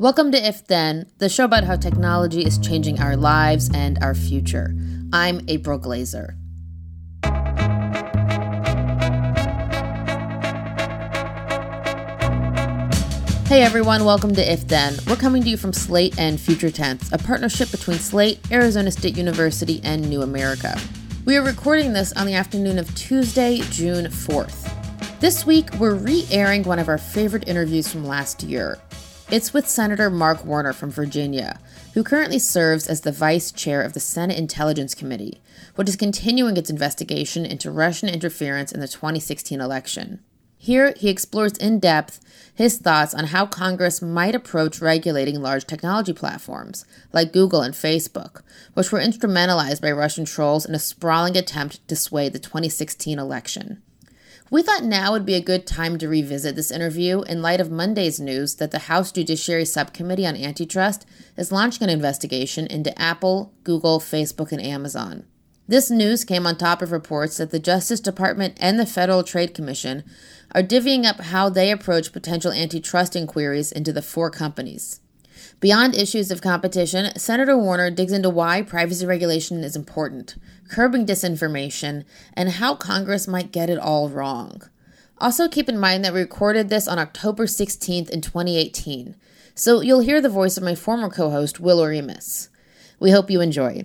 Welcome to If Then, the show about how technology is changing our lives and our future. I'm April Glaser. Hey everyone, welcome to If Then. We're coming to you from Slate and Future Tense, a partnership between Slate, Arizona State University, and New America. We are recording this on the afternoon of Tuesday, June 4th. This week, we're re airing one of our favorite interviews from last year. It's with Senator Mark Warner from Virginia, who currently serves as the vice chair of the Senate Intelligence Committee, which is continuing its investigation into Russian interference in the 2016 election. Here, he explores in depth his thoughts on how Congress might approach regulating large technology platforms, like Google and Facebook, which were instrumentalized by Russian trolls in a sprawling attempt to sway the 2016 election. We thought now would be a good time to revisit this interview in light of Monday's news that the House Judiciary Subcommittee on Antitrust is launching an investigation into Apple, Google, Facebook, and Amazon. This news came on top of reports that the Justice Department and the Federal Trade Commission are divvying up how they approach potential antitrust inquiries into the four companies. Beyond issues of competition, Senator Warner digs into why privacy regulation is important, curbing disinformation, and how Congress might get it all wrong. Also, keep in mind that we recorded this on October 16th in 2018, so you'll hear the voice of my former co host, Will Oremus. We hope you enjoy.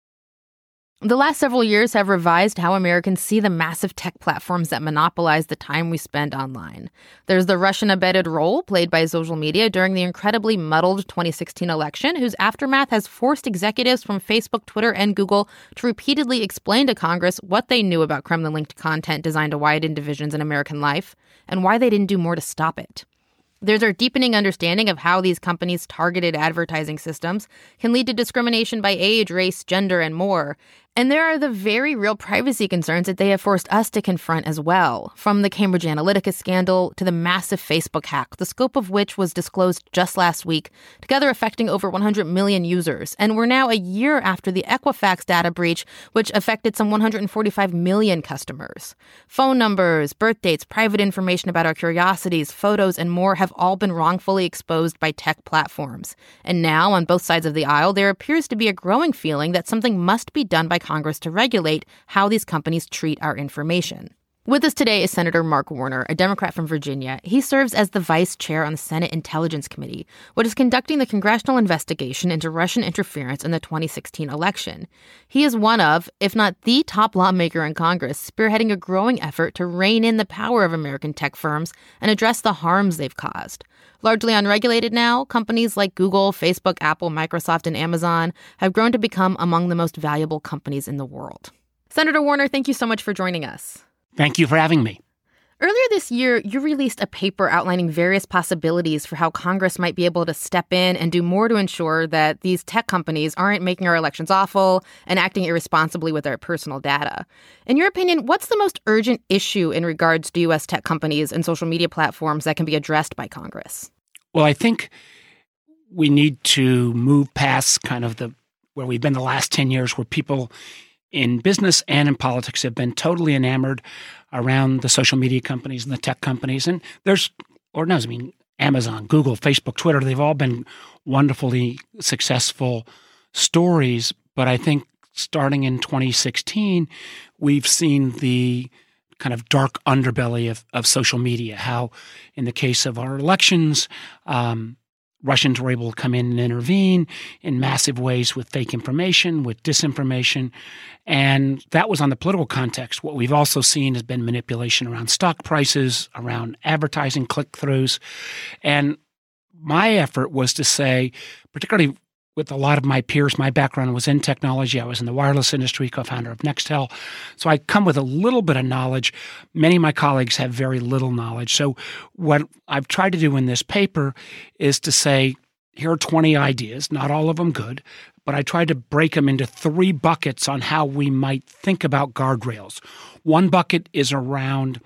The last several years have revised how Americans see the massive tech platforms that monopolize the time we spend online. There's the Russian abetted role played by social media during the incredibly muddled 2016 election, whose aftermath has forced executives from Facebook, Twitter, and Google to repeatedly explain to Congress what they knew about Kremlin linked content designed to widen divisions in American life and why they didn't do more to stop it. There's our deepening understanding of how these companies' targeted advertising systems can lead to discrimination by age, race, gender, and more. And there are the very real privacy concerns that they have forced us to confront as well, from the Cambridge Analytica scandal to the massive Facebook hack, the scope of which was disclosed just last week, together affecting over 100 million users. And we're now a year after the Equifax data breach, which affected some 145 million customers. Phone numbers, birth dates, private information about our curiosities, photos, and more have all been wrongfully exposed by tech platforms. And now, on both sides of the aisle, there appears to be a growing feeling that something must be done by Congress to regulate how these companies treat our information. With us today is Senator Mark Warner, a Democrat from Virginia. He serves as the vice chair on the Senate Intelligence Committee, which is conducting the congressional investigation into Russian interference in the 2016 election. He is one of, if not the top lawmaker in Congress, spearheading a growing effort to rein in the power of American tech firms and address the harms they've caused. Largely unregulated now, companies like Google, Facebook, Apple, Microsoft, and Amazon have grown to become among the most valuable companies in the world. Senator Warner, thank you so much for joining us. Thank you for having me. Earlier this year, you released a paper outlining various possibilities for how Congress might be able to step in and do more to ensure that these tech companies aren't making our elections awful and acting irresponsibly with our personal data. In your opinion, what's the most urgent issue in regards to U.S. tech companies and social media platforms that can be addressed by Congress? Well, I think we need to move past kind of the where we've been the last 10 years where people in business and in politics have been totally enamored around the social media companies and the tech companies. And there's, or knows, I mean, Amazon, Google, Facebook, Twitter, they've all been wonderfully successful stories. But I think starting in 2016, we've seen the kind of dark underbelly of, of social media. How, in the case of our elections, um, Russians were able to come in and intervene in massive ways with fake information, with disinformation. And that was on the political context. What we've also seen has been manipulation around stock prices, around advertising click throughs. And my effort was to say, particularly with a lot of my peers. My background was in technology. I was in the wireless industry, co founder of Nextel. So I come with a little bit of knowledge. Many of my colleagues have very little knowledge. So, what I've tried to do in this paper is to say, here are 20 ideas, not all of them good, but I tried to break them into three buckets on how we might think about guardrails. One bucket is around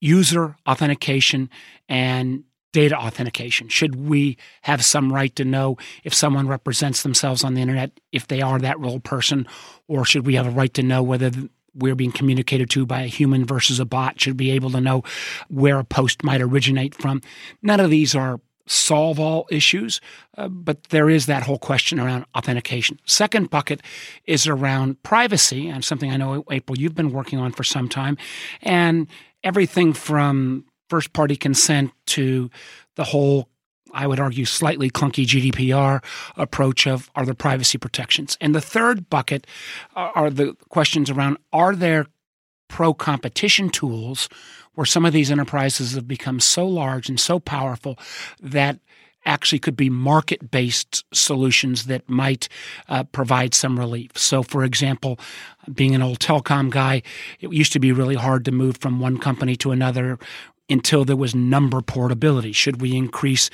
user authentication and data authentication? Should we have some right to know if someone represents themselves on the internet, if they are that real person, or should we have a right to know whether we're being communicated to by a human versus a bot? Should be able to know where a post might originate from? None of these are solve all issues, uh, but there is that whole question around authentication. Second bucket is around privacy, and something I know, April, you've been working on for some time, and everything from first party consent to the whole I would argue, slightly clunky GDPR approach of are there privacy protections? And the third bucket are the questions around are there pro competition tools where some of these enterprises have become so large and so powerful that actually could be market based solutions that might uh, provide some relief. So, for example, being an old telecom guy, it used to be really hard to move from one company to another until there was number portability? Should we increase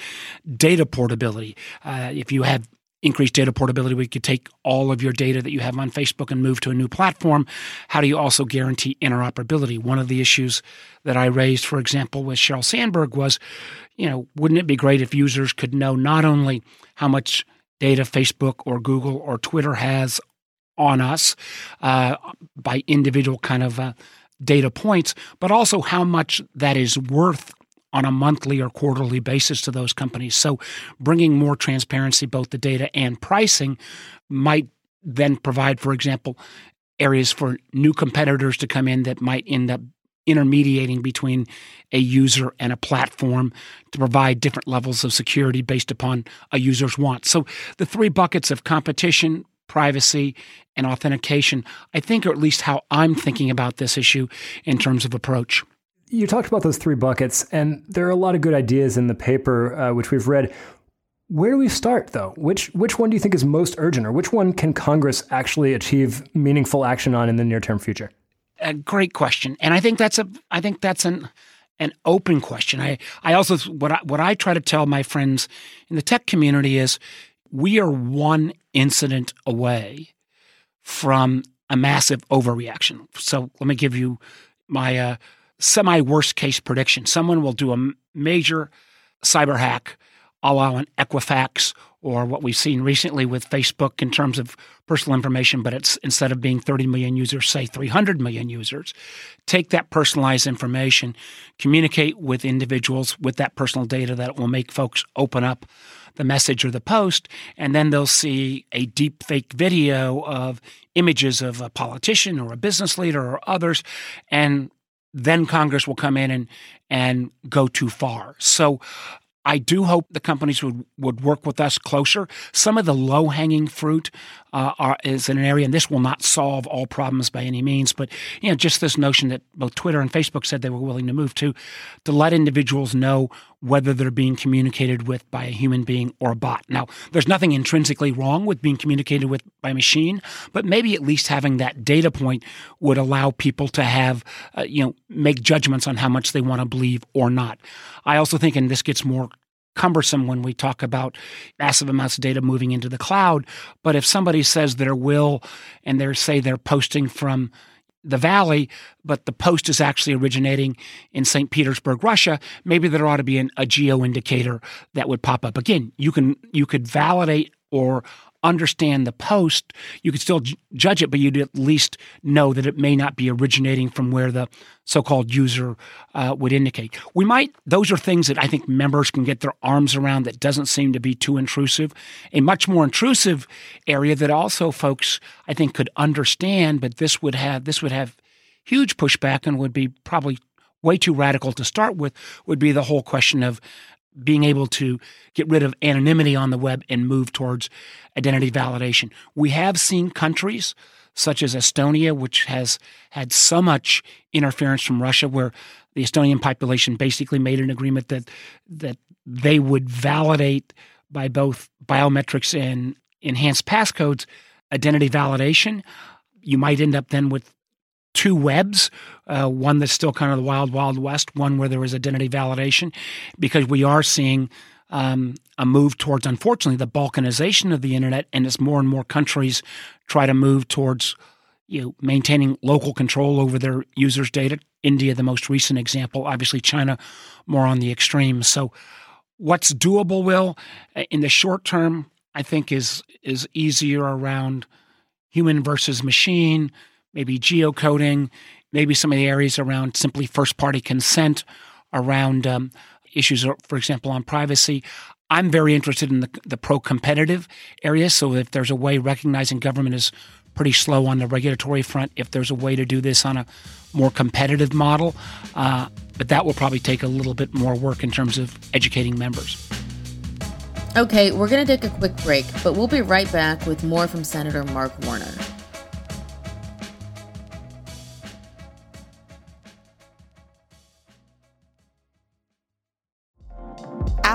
data portability? Uh, if you have increased data portability, we could take all of your data that you have on Facebook and move to a new platform. How do you also guarantee interoperability? One of the issues that I raised, for example, with Sheryl Sandberg was, you know, wouldn't it be great if users could know not only how much data Facebook or Google or Twitter has on us uh, by individual kind of uh, data points, but also how much that is worth on a monthly or quarterly basis to those companies. So bringing more transparency, both the data and pricing, might then provide, for example, areas for new competitors to come in that might end up intermediating between a user and a platform to provide different levels of security based upon a user's wants. So the three buckets of competition, privacy, and authentication, I think, or at least how I'm thinking about this issue in terms of approach. You talked about those three buckets, and there are a lot of good ideas in the paper, uh, which we've read. Where do we start, though? Which which one do you think is most urgent, or which one can Congress actually achieve meaningful action on in the near term future? A great question, and I think that's a I think that's an an open question. I I also what I, what I try to tell my friends in the tech community is we are one incident away from a massive overreaction. So let me give you my uh, semi worst case prediction. Someone will do a major cyber hack, allow an Equifax or what we've seen recently with Facebook in terms of personal information, but it's instead of being 30 million users, say 300 million users. Take that personalized information, communicate with individuals with that personal data that will make folks open up the message or the post, and then they'll see a deep fake video of images of a politician or a business leader or others, and then Congress will come in and and go too far. So I do hope the companies would, would work with us closer. Some of the low hanging fruit uh, are, is in an area, and this will not solve all problems by any means, but you know, just this notion that both Twitter and Facebook said they were willing to move to, to let individuals know whether they're being communicated with by a human being or a bot. Now, there's nothing intrinsically wrong with being communicated with by a machine, but maybe at least having that data point would allow people to have, uh, you know, make judgments on how much they want to believe or not. I also think, and this gets more cumbersome when we talk about massive amounts of data moving into the cloud. But if somebody says their will and they're say they're posting from the valley, but the post is actually originating in St. Petersburg, Russia, maybe there ought to be an, a geo indicator that would pop up. Again, you can you could validate or understand the post, you could still j- judge it, but you'd at least know that it may not be originating from where the so-called user uh, would indicate. We might; those are things that I think members can get their arms around. That doesn't seem to be too intrusive. A much more intrusive area that also folks I think could understand, but this would have this would have huge pushback and would be probably way too radical to start with would be the whole question of being able to get rid of anonymity on the web and move towards identity validation. We have seen countries such as Estonia, which has had so much interference from Russia, where the Estonian population basically made an agreement that that they would validate by both biometrics and enhanced passcodes, identity validation. You might end up then with two webs, uh, one that's still kind of the wild, wild west, one where there is identity validation, because we are seeing um, a move towards, unfortunately, the balkanization of the internet, and as more and more countries try to move towards you know, maintaining local control over their users' data. India, the most recent example, obviously China, more on the extreme. So, what's doable, Will, in the short term, I think is is easier around human versus machine, maybe geocoding, maybe some of the areas around simply first party consent, around um, issues, for example, on privacy. I'm very interested in the, the pro competitive area. So if there's a way recognizing government is pretty slow on the regulatory front, if there's a way to do this on a more competitive model, uh, but that will probably take a little bit more work in terms of educating members. Okay, we're going to take a quick break, but we'll be right back with more from Senator Mark Warner.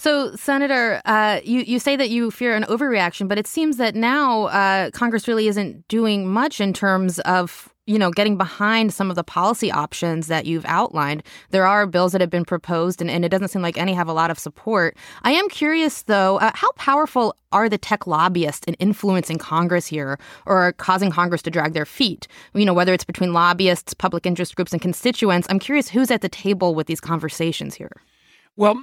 So, Senator, uh, you you say that you fear an overreaction, but it seems that now uh, Congress really isn't doing much in terms of you know getting behind some of the policy options that you've outlined. There are bills that have been proposed, and, and it doesn't seem like any have a lot of support. I am curious, though, uh, how powerful are the tech lobbyists in influencing Congress here, or causing Congress to drag their feet? You know, whether it's between lobbyists, public interest groups, and constituents. I'm curious who's at the table with these conversations here. Well,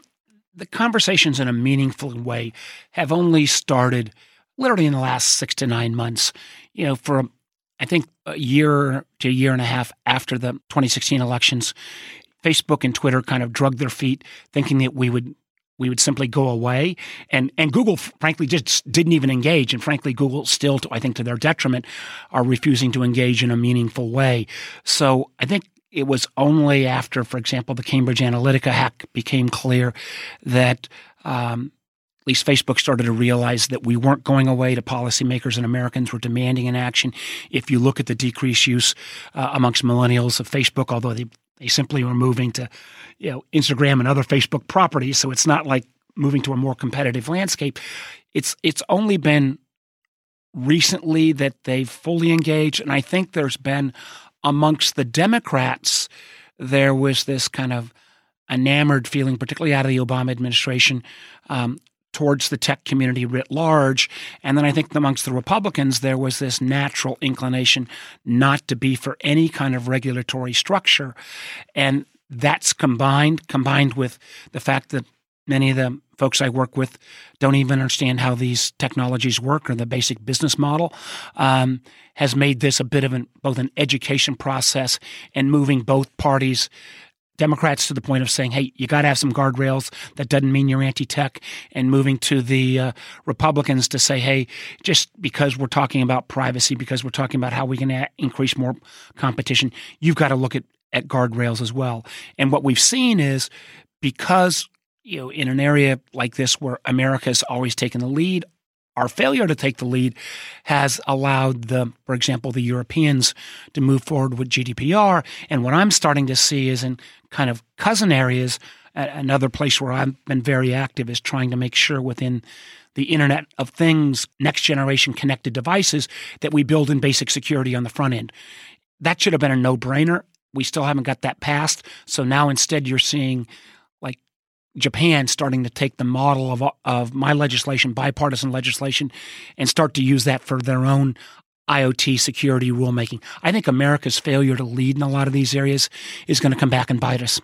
the conversations in a meaningful way have only started literally in the last six to nine months. You know, for I think a year to a year and a half after the 2016 elections, Facebook and Twitter kind of drug their feet, thinking that we would we would simply go away. And and Google, frankly, just didn't even engage. And frankly, Google still, to, I think, to their detriment, are refusing to engage in a meaningful way. So I think it was only after, for example, the Cambridge Analytica hack became clear that um, at least Facebook started to realize that we weren't going away to policymakers and Americans were demanding an action. If you look at the decreased use uh, amongst millennials of Facebook, although they, they simply were moving to you know Instagram and other Facebook properties, so it's not like moving to a more competitive landscape. It's it's only been recently that they've fully engaged, and I think there's been amongst the Democrats, there was this kind of enamored feeling, particularly out of the Obama administration, um, towards the tech community writ large. And then I think amongst the Republicans, there was this natural inclination not to be for any kind of regulatory structure. And that's combined, combined with the fact that many of the folks I work with don't even understand how these technologies work or the basic business model, um, has made this a bit of an, both an education process and moving both parties. Democrats to the point of saying, "Hey, you got to have some guardrails." That doesn't mean you're anti-tech, and moving to the uh, Republicans to say, "Hey, just because we're talking about privacy, because we're talking about how we can a- increase more competition, you've got to look at at guardrails as well." And what we've seen is because you know, in an area like this where America's always taken the lead, our failure to take the lead has allowed the, for example, the Europeans to move forward with GDPR. And what I'm starting to see is in kind of cousin areas, another place where I've been very active is trying to make sure within the Internet of Things, next generation connected devices, that we build in basic security on the front end. That should have been a no brainer. We still haven't got that passed. So now instead, you're seeing Japan starting to take the model of, of my legislation, bipartisan legislation, and start to use that for their own IoT security rulemaking. I think America's failure to lead in a lot of these areas is going to come back and bite us.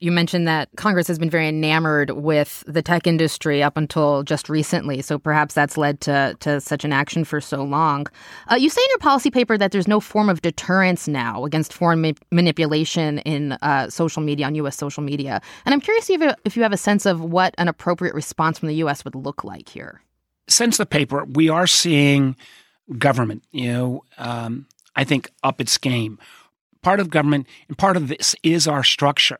You mentioned that Congress has been very enamored with the tech industry up until just recently, so perhaps that's led to, to such an action for so long. Uh, you say in your policy paper that there's no form of deterrence now against foreign ma- manipulation in uh, social media, on U.S. social media. And I'm curious if you, if you have a sense of what an appropriate response from the U.S. would look like here. Since the paper, we are seeing government, you know, um, I think, up its game. Part of government, and part of this is our structure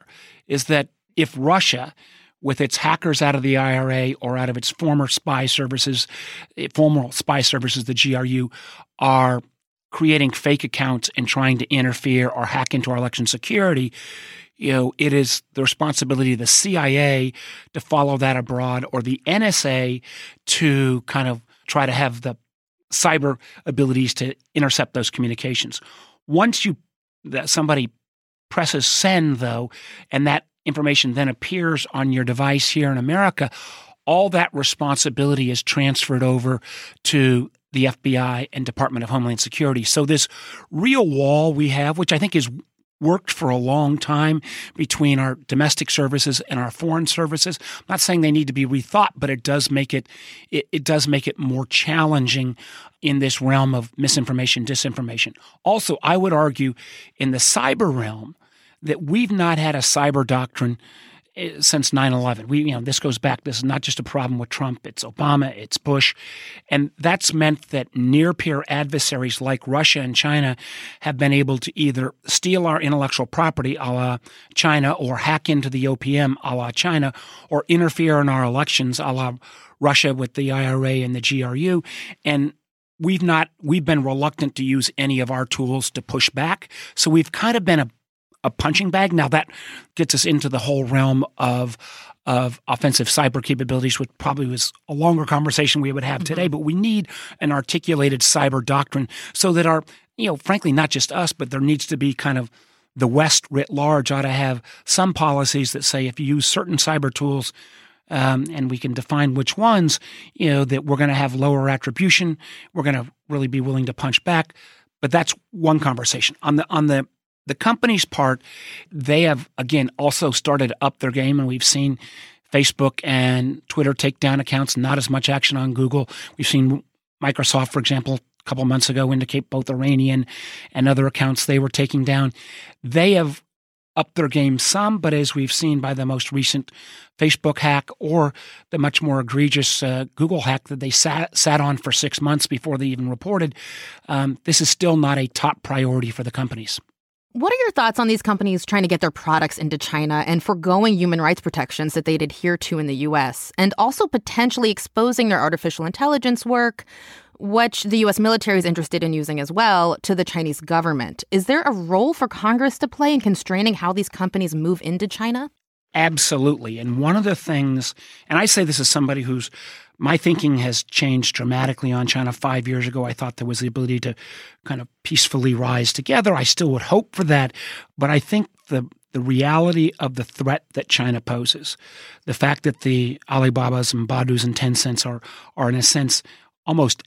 is that if Russia, with its hackers out of the IRA or out of its former spy services, eh, former spy services, the GRU, are creating fake accounts and trying to interfere or hack into our election security, you know, it is the responsibility of the CIA to follow that abroad or the NSA to kind of try to have the cyber abilities to intercept those communications. Once you that somebody presses send, though, and that information then appears on your device here in America, all that responsibility is transferred over to the FBI and Department of Homeland Security. So, this real wall we have, which I think is worked for a long time between our domestic services and our foreign services. I'm not saying they need to be rethought, but it does make it, it, it does make it more challenging in this realm of misinformation, disinformation. Also, I would argue in the cyber realm, that we've not had a cyber doctrine eh, since 9/11. We you know this goes back this is not just a problem with Trump, it's Obama, it's Bush. And that's meant that near peer adversaries like Russia and China have been able to either steal our intellectual property a la China or hack into the OPM a la China or interfere in our elections a la Russia with the IRA and the GRU and we've not we've been reluctant to use any of our tools to push back. So we've kind of been a a punching bag. Now that gets us into the whole realm of of offensive cyber capabilities, which probably was a longer conversation we would have mm-hmm. today. But we need an articulated cyber doctrine so that our, you know, frankly, not just us, but there needs to be kind of the West writ large ought to have some policies that say if you use certain cyber tools, um, and we can define which ones, you know, that we're going to have lower attribution. We're going to really be willing to punch back. But that's one conversation. On the on the the company's part, they have again also started up their game, and we've seen Facebook and Twitter take down accounts. Not as much action on Google. We've seen Microsoft, for example, a couple months ago indicate both Iranian and other accounts they were taking down. They have upped their game some, but as we've seen by the most recent Facebook hack or the much more egregious uh, Google hack that they sat, sat on for six months before they even reported, um, this is still not a top priority for the companies. What are your thoughts on these companies trying to get their products into China and foregoing human rights protections that they'd adhere to in the US, and also potentially exposing their artificial intelligence work, which the US military is interested in using as well, to the Chinese government? Is there a role for Congress to play in constraining how these companies move into China? Absolutely. And one of the things, and I say this as somebody who's my thinking has changed dramatically on China. Five years ago, I thought there was the ability to kind of peacefully rise together. I still would hope for that, but I think the the reality of the threat that China poses, the fact that the Alibabas and Baidu's and Tencents are are in a sense almost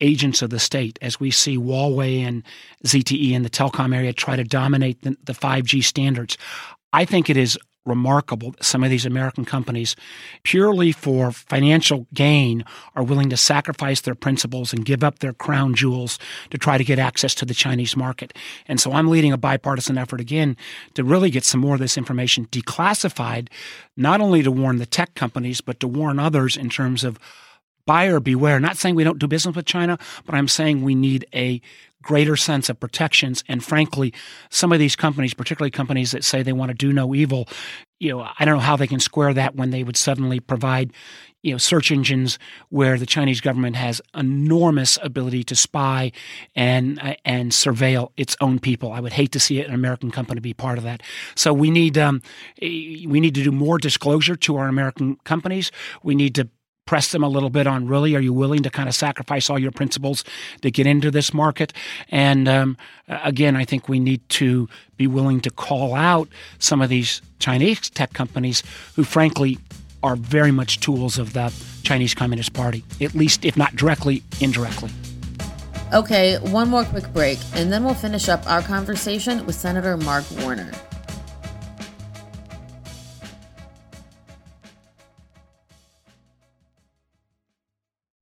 agents of the state, as we see Huawei and ZTE in the telecom area try to dominate the, the 5G standards. I think it is remarkable that some of these American companies, purely for financial gain, are willing to sacrifice their principles and give up their crown jewels to try to get access to the Chinese market. And so I'm leading a bipartisan effort again to really get some more of this information declassified, not only to warn the tech companies, but to warn others in terms of buyer beware. Not saying we don't do business with China, but I'm saying we need a greater sense of protections. And frankly, some of these companies, particularly companies that say they want to do no evil, you know, I don't know how they can square that when they would suddenly provide, you know, search engines where the Chinese government has enormous ability to spy and uh, and surveil its own people. I would hate to see an American company be part of that. So we need um, we need to do more disclosure to our American companies. We need to press them a little bit on really are you willing to kind of sacrifice all your principles to get into this market? And um, again i think we need to be willing to call out some of these chinese tech companies who frankly are very much tools of the chinese communist party at least if not directly indirectly. Okay one more quick break and then we'll finish up our conversation with senator mark warner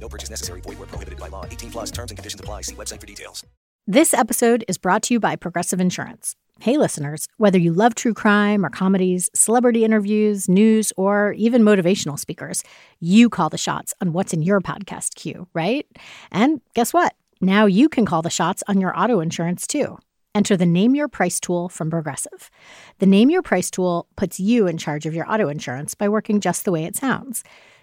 No purchase necessary. Void where prohibited by law. 18 plus terms and conditions apply. See website for details. This episode is brought to you by Progressive Insurance. Hey, listeners, whether you love true crime or comedies, celebrity interviews, news, or even motivational speakers, you call the shots on what's in your podcast queue, right? And guess what? Now you can call the shots on your auto insurance too. Enter the Name Your Price tool from Progressive. The Name Your Price tool puts you in charge of your auto insurance by working just the way it sounds.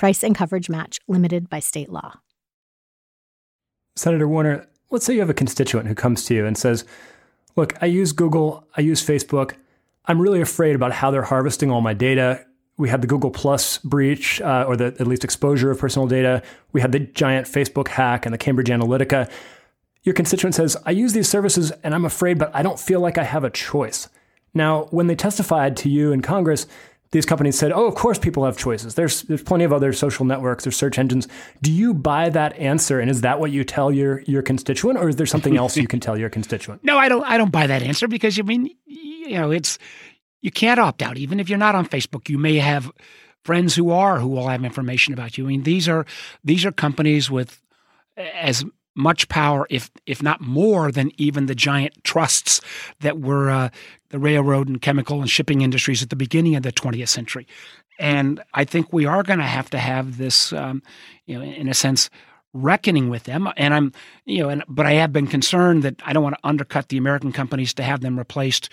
Price and coverage match limited by state law. Senator Warner, let's say you have a constituent who comes to you and says, Look, I use Google, I use Facebook. I'm really afraid about how they're harvesting all my data. We had the Google Plus breach, uh, or the at least exposure of personal data. We had the giant Facebook hack and the Cambridge Analytica. Your constituent says, I use these services and I'm afraid, but I don't feel like I have a choice. Now, when they testified to you in Congress, these companies said, "Oh, of course people have choices. There's there's plenty of other social networks or search engines." Do you buy that answer and is that what you tell your your constituent or is there something else you can tell your constituent? No, I don't I don't buy that answer because I mean, you know, it's you can't opt out even if you're not on Facebook. You may have friends who are who will have information about you. I mean, these are these are companies with as much power, if if not more, than even the giant trusts that were uh, the railroad and chemical and shipping industries at the beginning of the 20th century. And I think we are going to have to have this, um, you know, in a sense, reckoning with them. And I'm, you know, and but I have been concerned that I don't want to undercut the American companies to have them replaced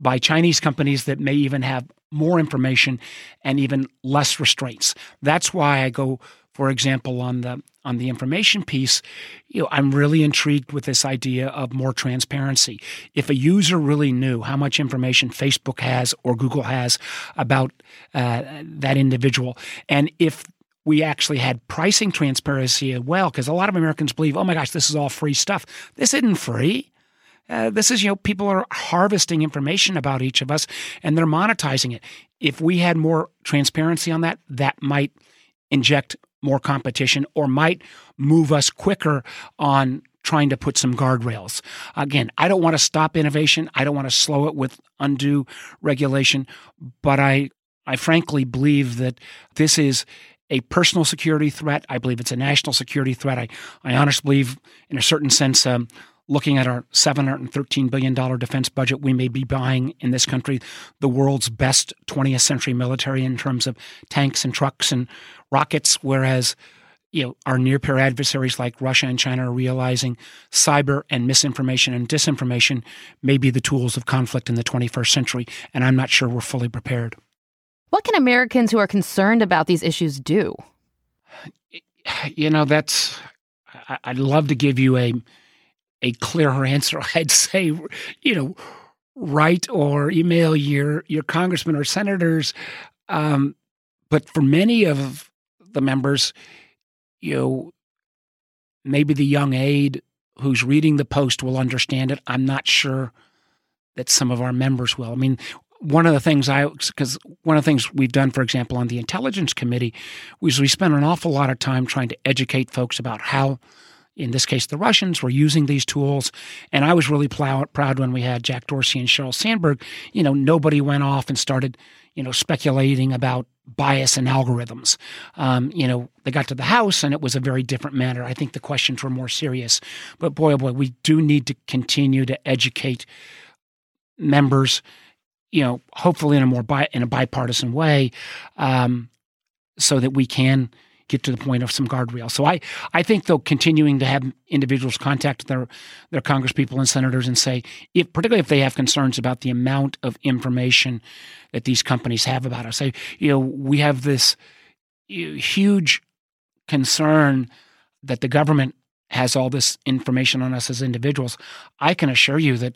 by Chinese companies that may even have more information and even less restraints. That's why I go for example, on the on the information piece, you know, I'm really intrigued with this idea of more transparency. If a user really knew how much information Facebook has or Google has about uh, that individual, and if we actually had pricing transparency as well, because a lot of Americans believe, oh my gosh, this is all free stuff. This isn't free. Uh, this is, you know, people are harvesting information about each of us and they're monetizing it. If we had more transparency on that, that might inject more competition or might move us quicker on trying to put some guardrails. Again, I don't want to stop innovation. I don't want to slow it with undue regulation, but I I frankly believe that this is a personal security threat. I believe it's a national security threat. I, I honestly believe, in a certain sense, um, looking at our $713 billion defense budget, we may be buying in this country the world's best 20th century military in terms of tanks and trucks and rockets, whereas you know, our near peer adversaries like Russia and China are realizing cyber and misinformation and disinformation may be the tools of conflict in the 21st century, and I'm not sure we're fully prepared. What can Americans who are concerned about these issues do? You know, that's, I'd love to give you a a clearer answer, I'd say, you know, write or email your your congressmen or senators. Um, but for many of the members, you know, maybe the young aide who's reading the post will understand it. I'm not sure that some of our members will. I mean, one of the things I, because one of the things we've done, for example, on the Intelligence Committee, was we spent an awful lot of time trying to educate folks about how in this case, the Russians were using these tools. And I was really plow- proud when we had Jack Dorsey and Sheryl Sandberg. You know, nobody went off and started, you know, speculating about bias and algorithms. Um, you know, they got to the House and it was a very different matter. I think the questions were more serious. But boy, oh boy, we do need to continue to educate members. You know, hopefully in a more bi- in a bipartisan way, um, so that we can get to the point of some guardrails. So I, I think though continuing to have individuals contact their their congresspeople and senators and say, if particularly if they have concerns about the amount of information that these companies have about us. Say, you know, we have this huge concern that the government has all this information on us as individuals. I can assure you that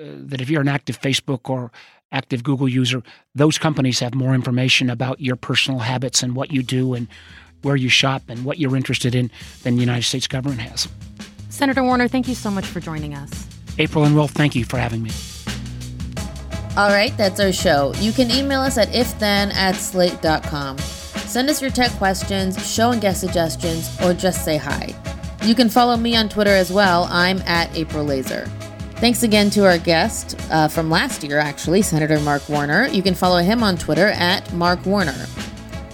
uh, that if you're an active Facebook or active Google user, those companies have more information about your personal habits and what you do and where you shop and what you're interested in than the United States government has. Senator Warner, thank you so much for joining us. April and Will, thank you for having me. All right, that's our show. You can email us at ifthen at slate.com. Send us your tech questions, show and guest suggestions, or just say hi. You can follow me on Twitter as well. I'm at April Laser. Thanks again to our guest uh, from last year, actually, Senator Mark Warner. You can follow him on Twitter at Mark Warner.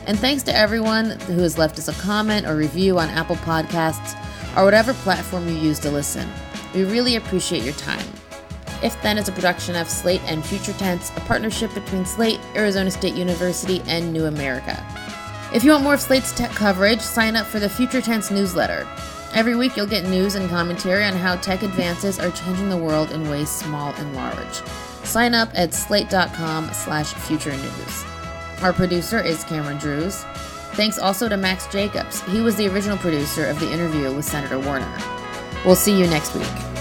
And thanks to everyone who has left us a comment or review on Apple Podcasts or whatever platform you use to listen. We really appreciate your time. If Then is a production of Slate and Future Tense, a partnership between Slate, Arizona State University, and New America. If you want more of Slate's tech coverage, sign up for the Future Tense newsletter. Every week you'll get news and commentary on how tech advances are changing the world in ways small and large. Sign up at slate.com slash future news. Our producer is Cameron Drews. Thanks also to Max Jacobs. He was the original producer of the interview with Senator Warner. We'll see you next week.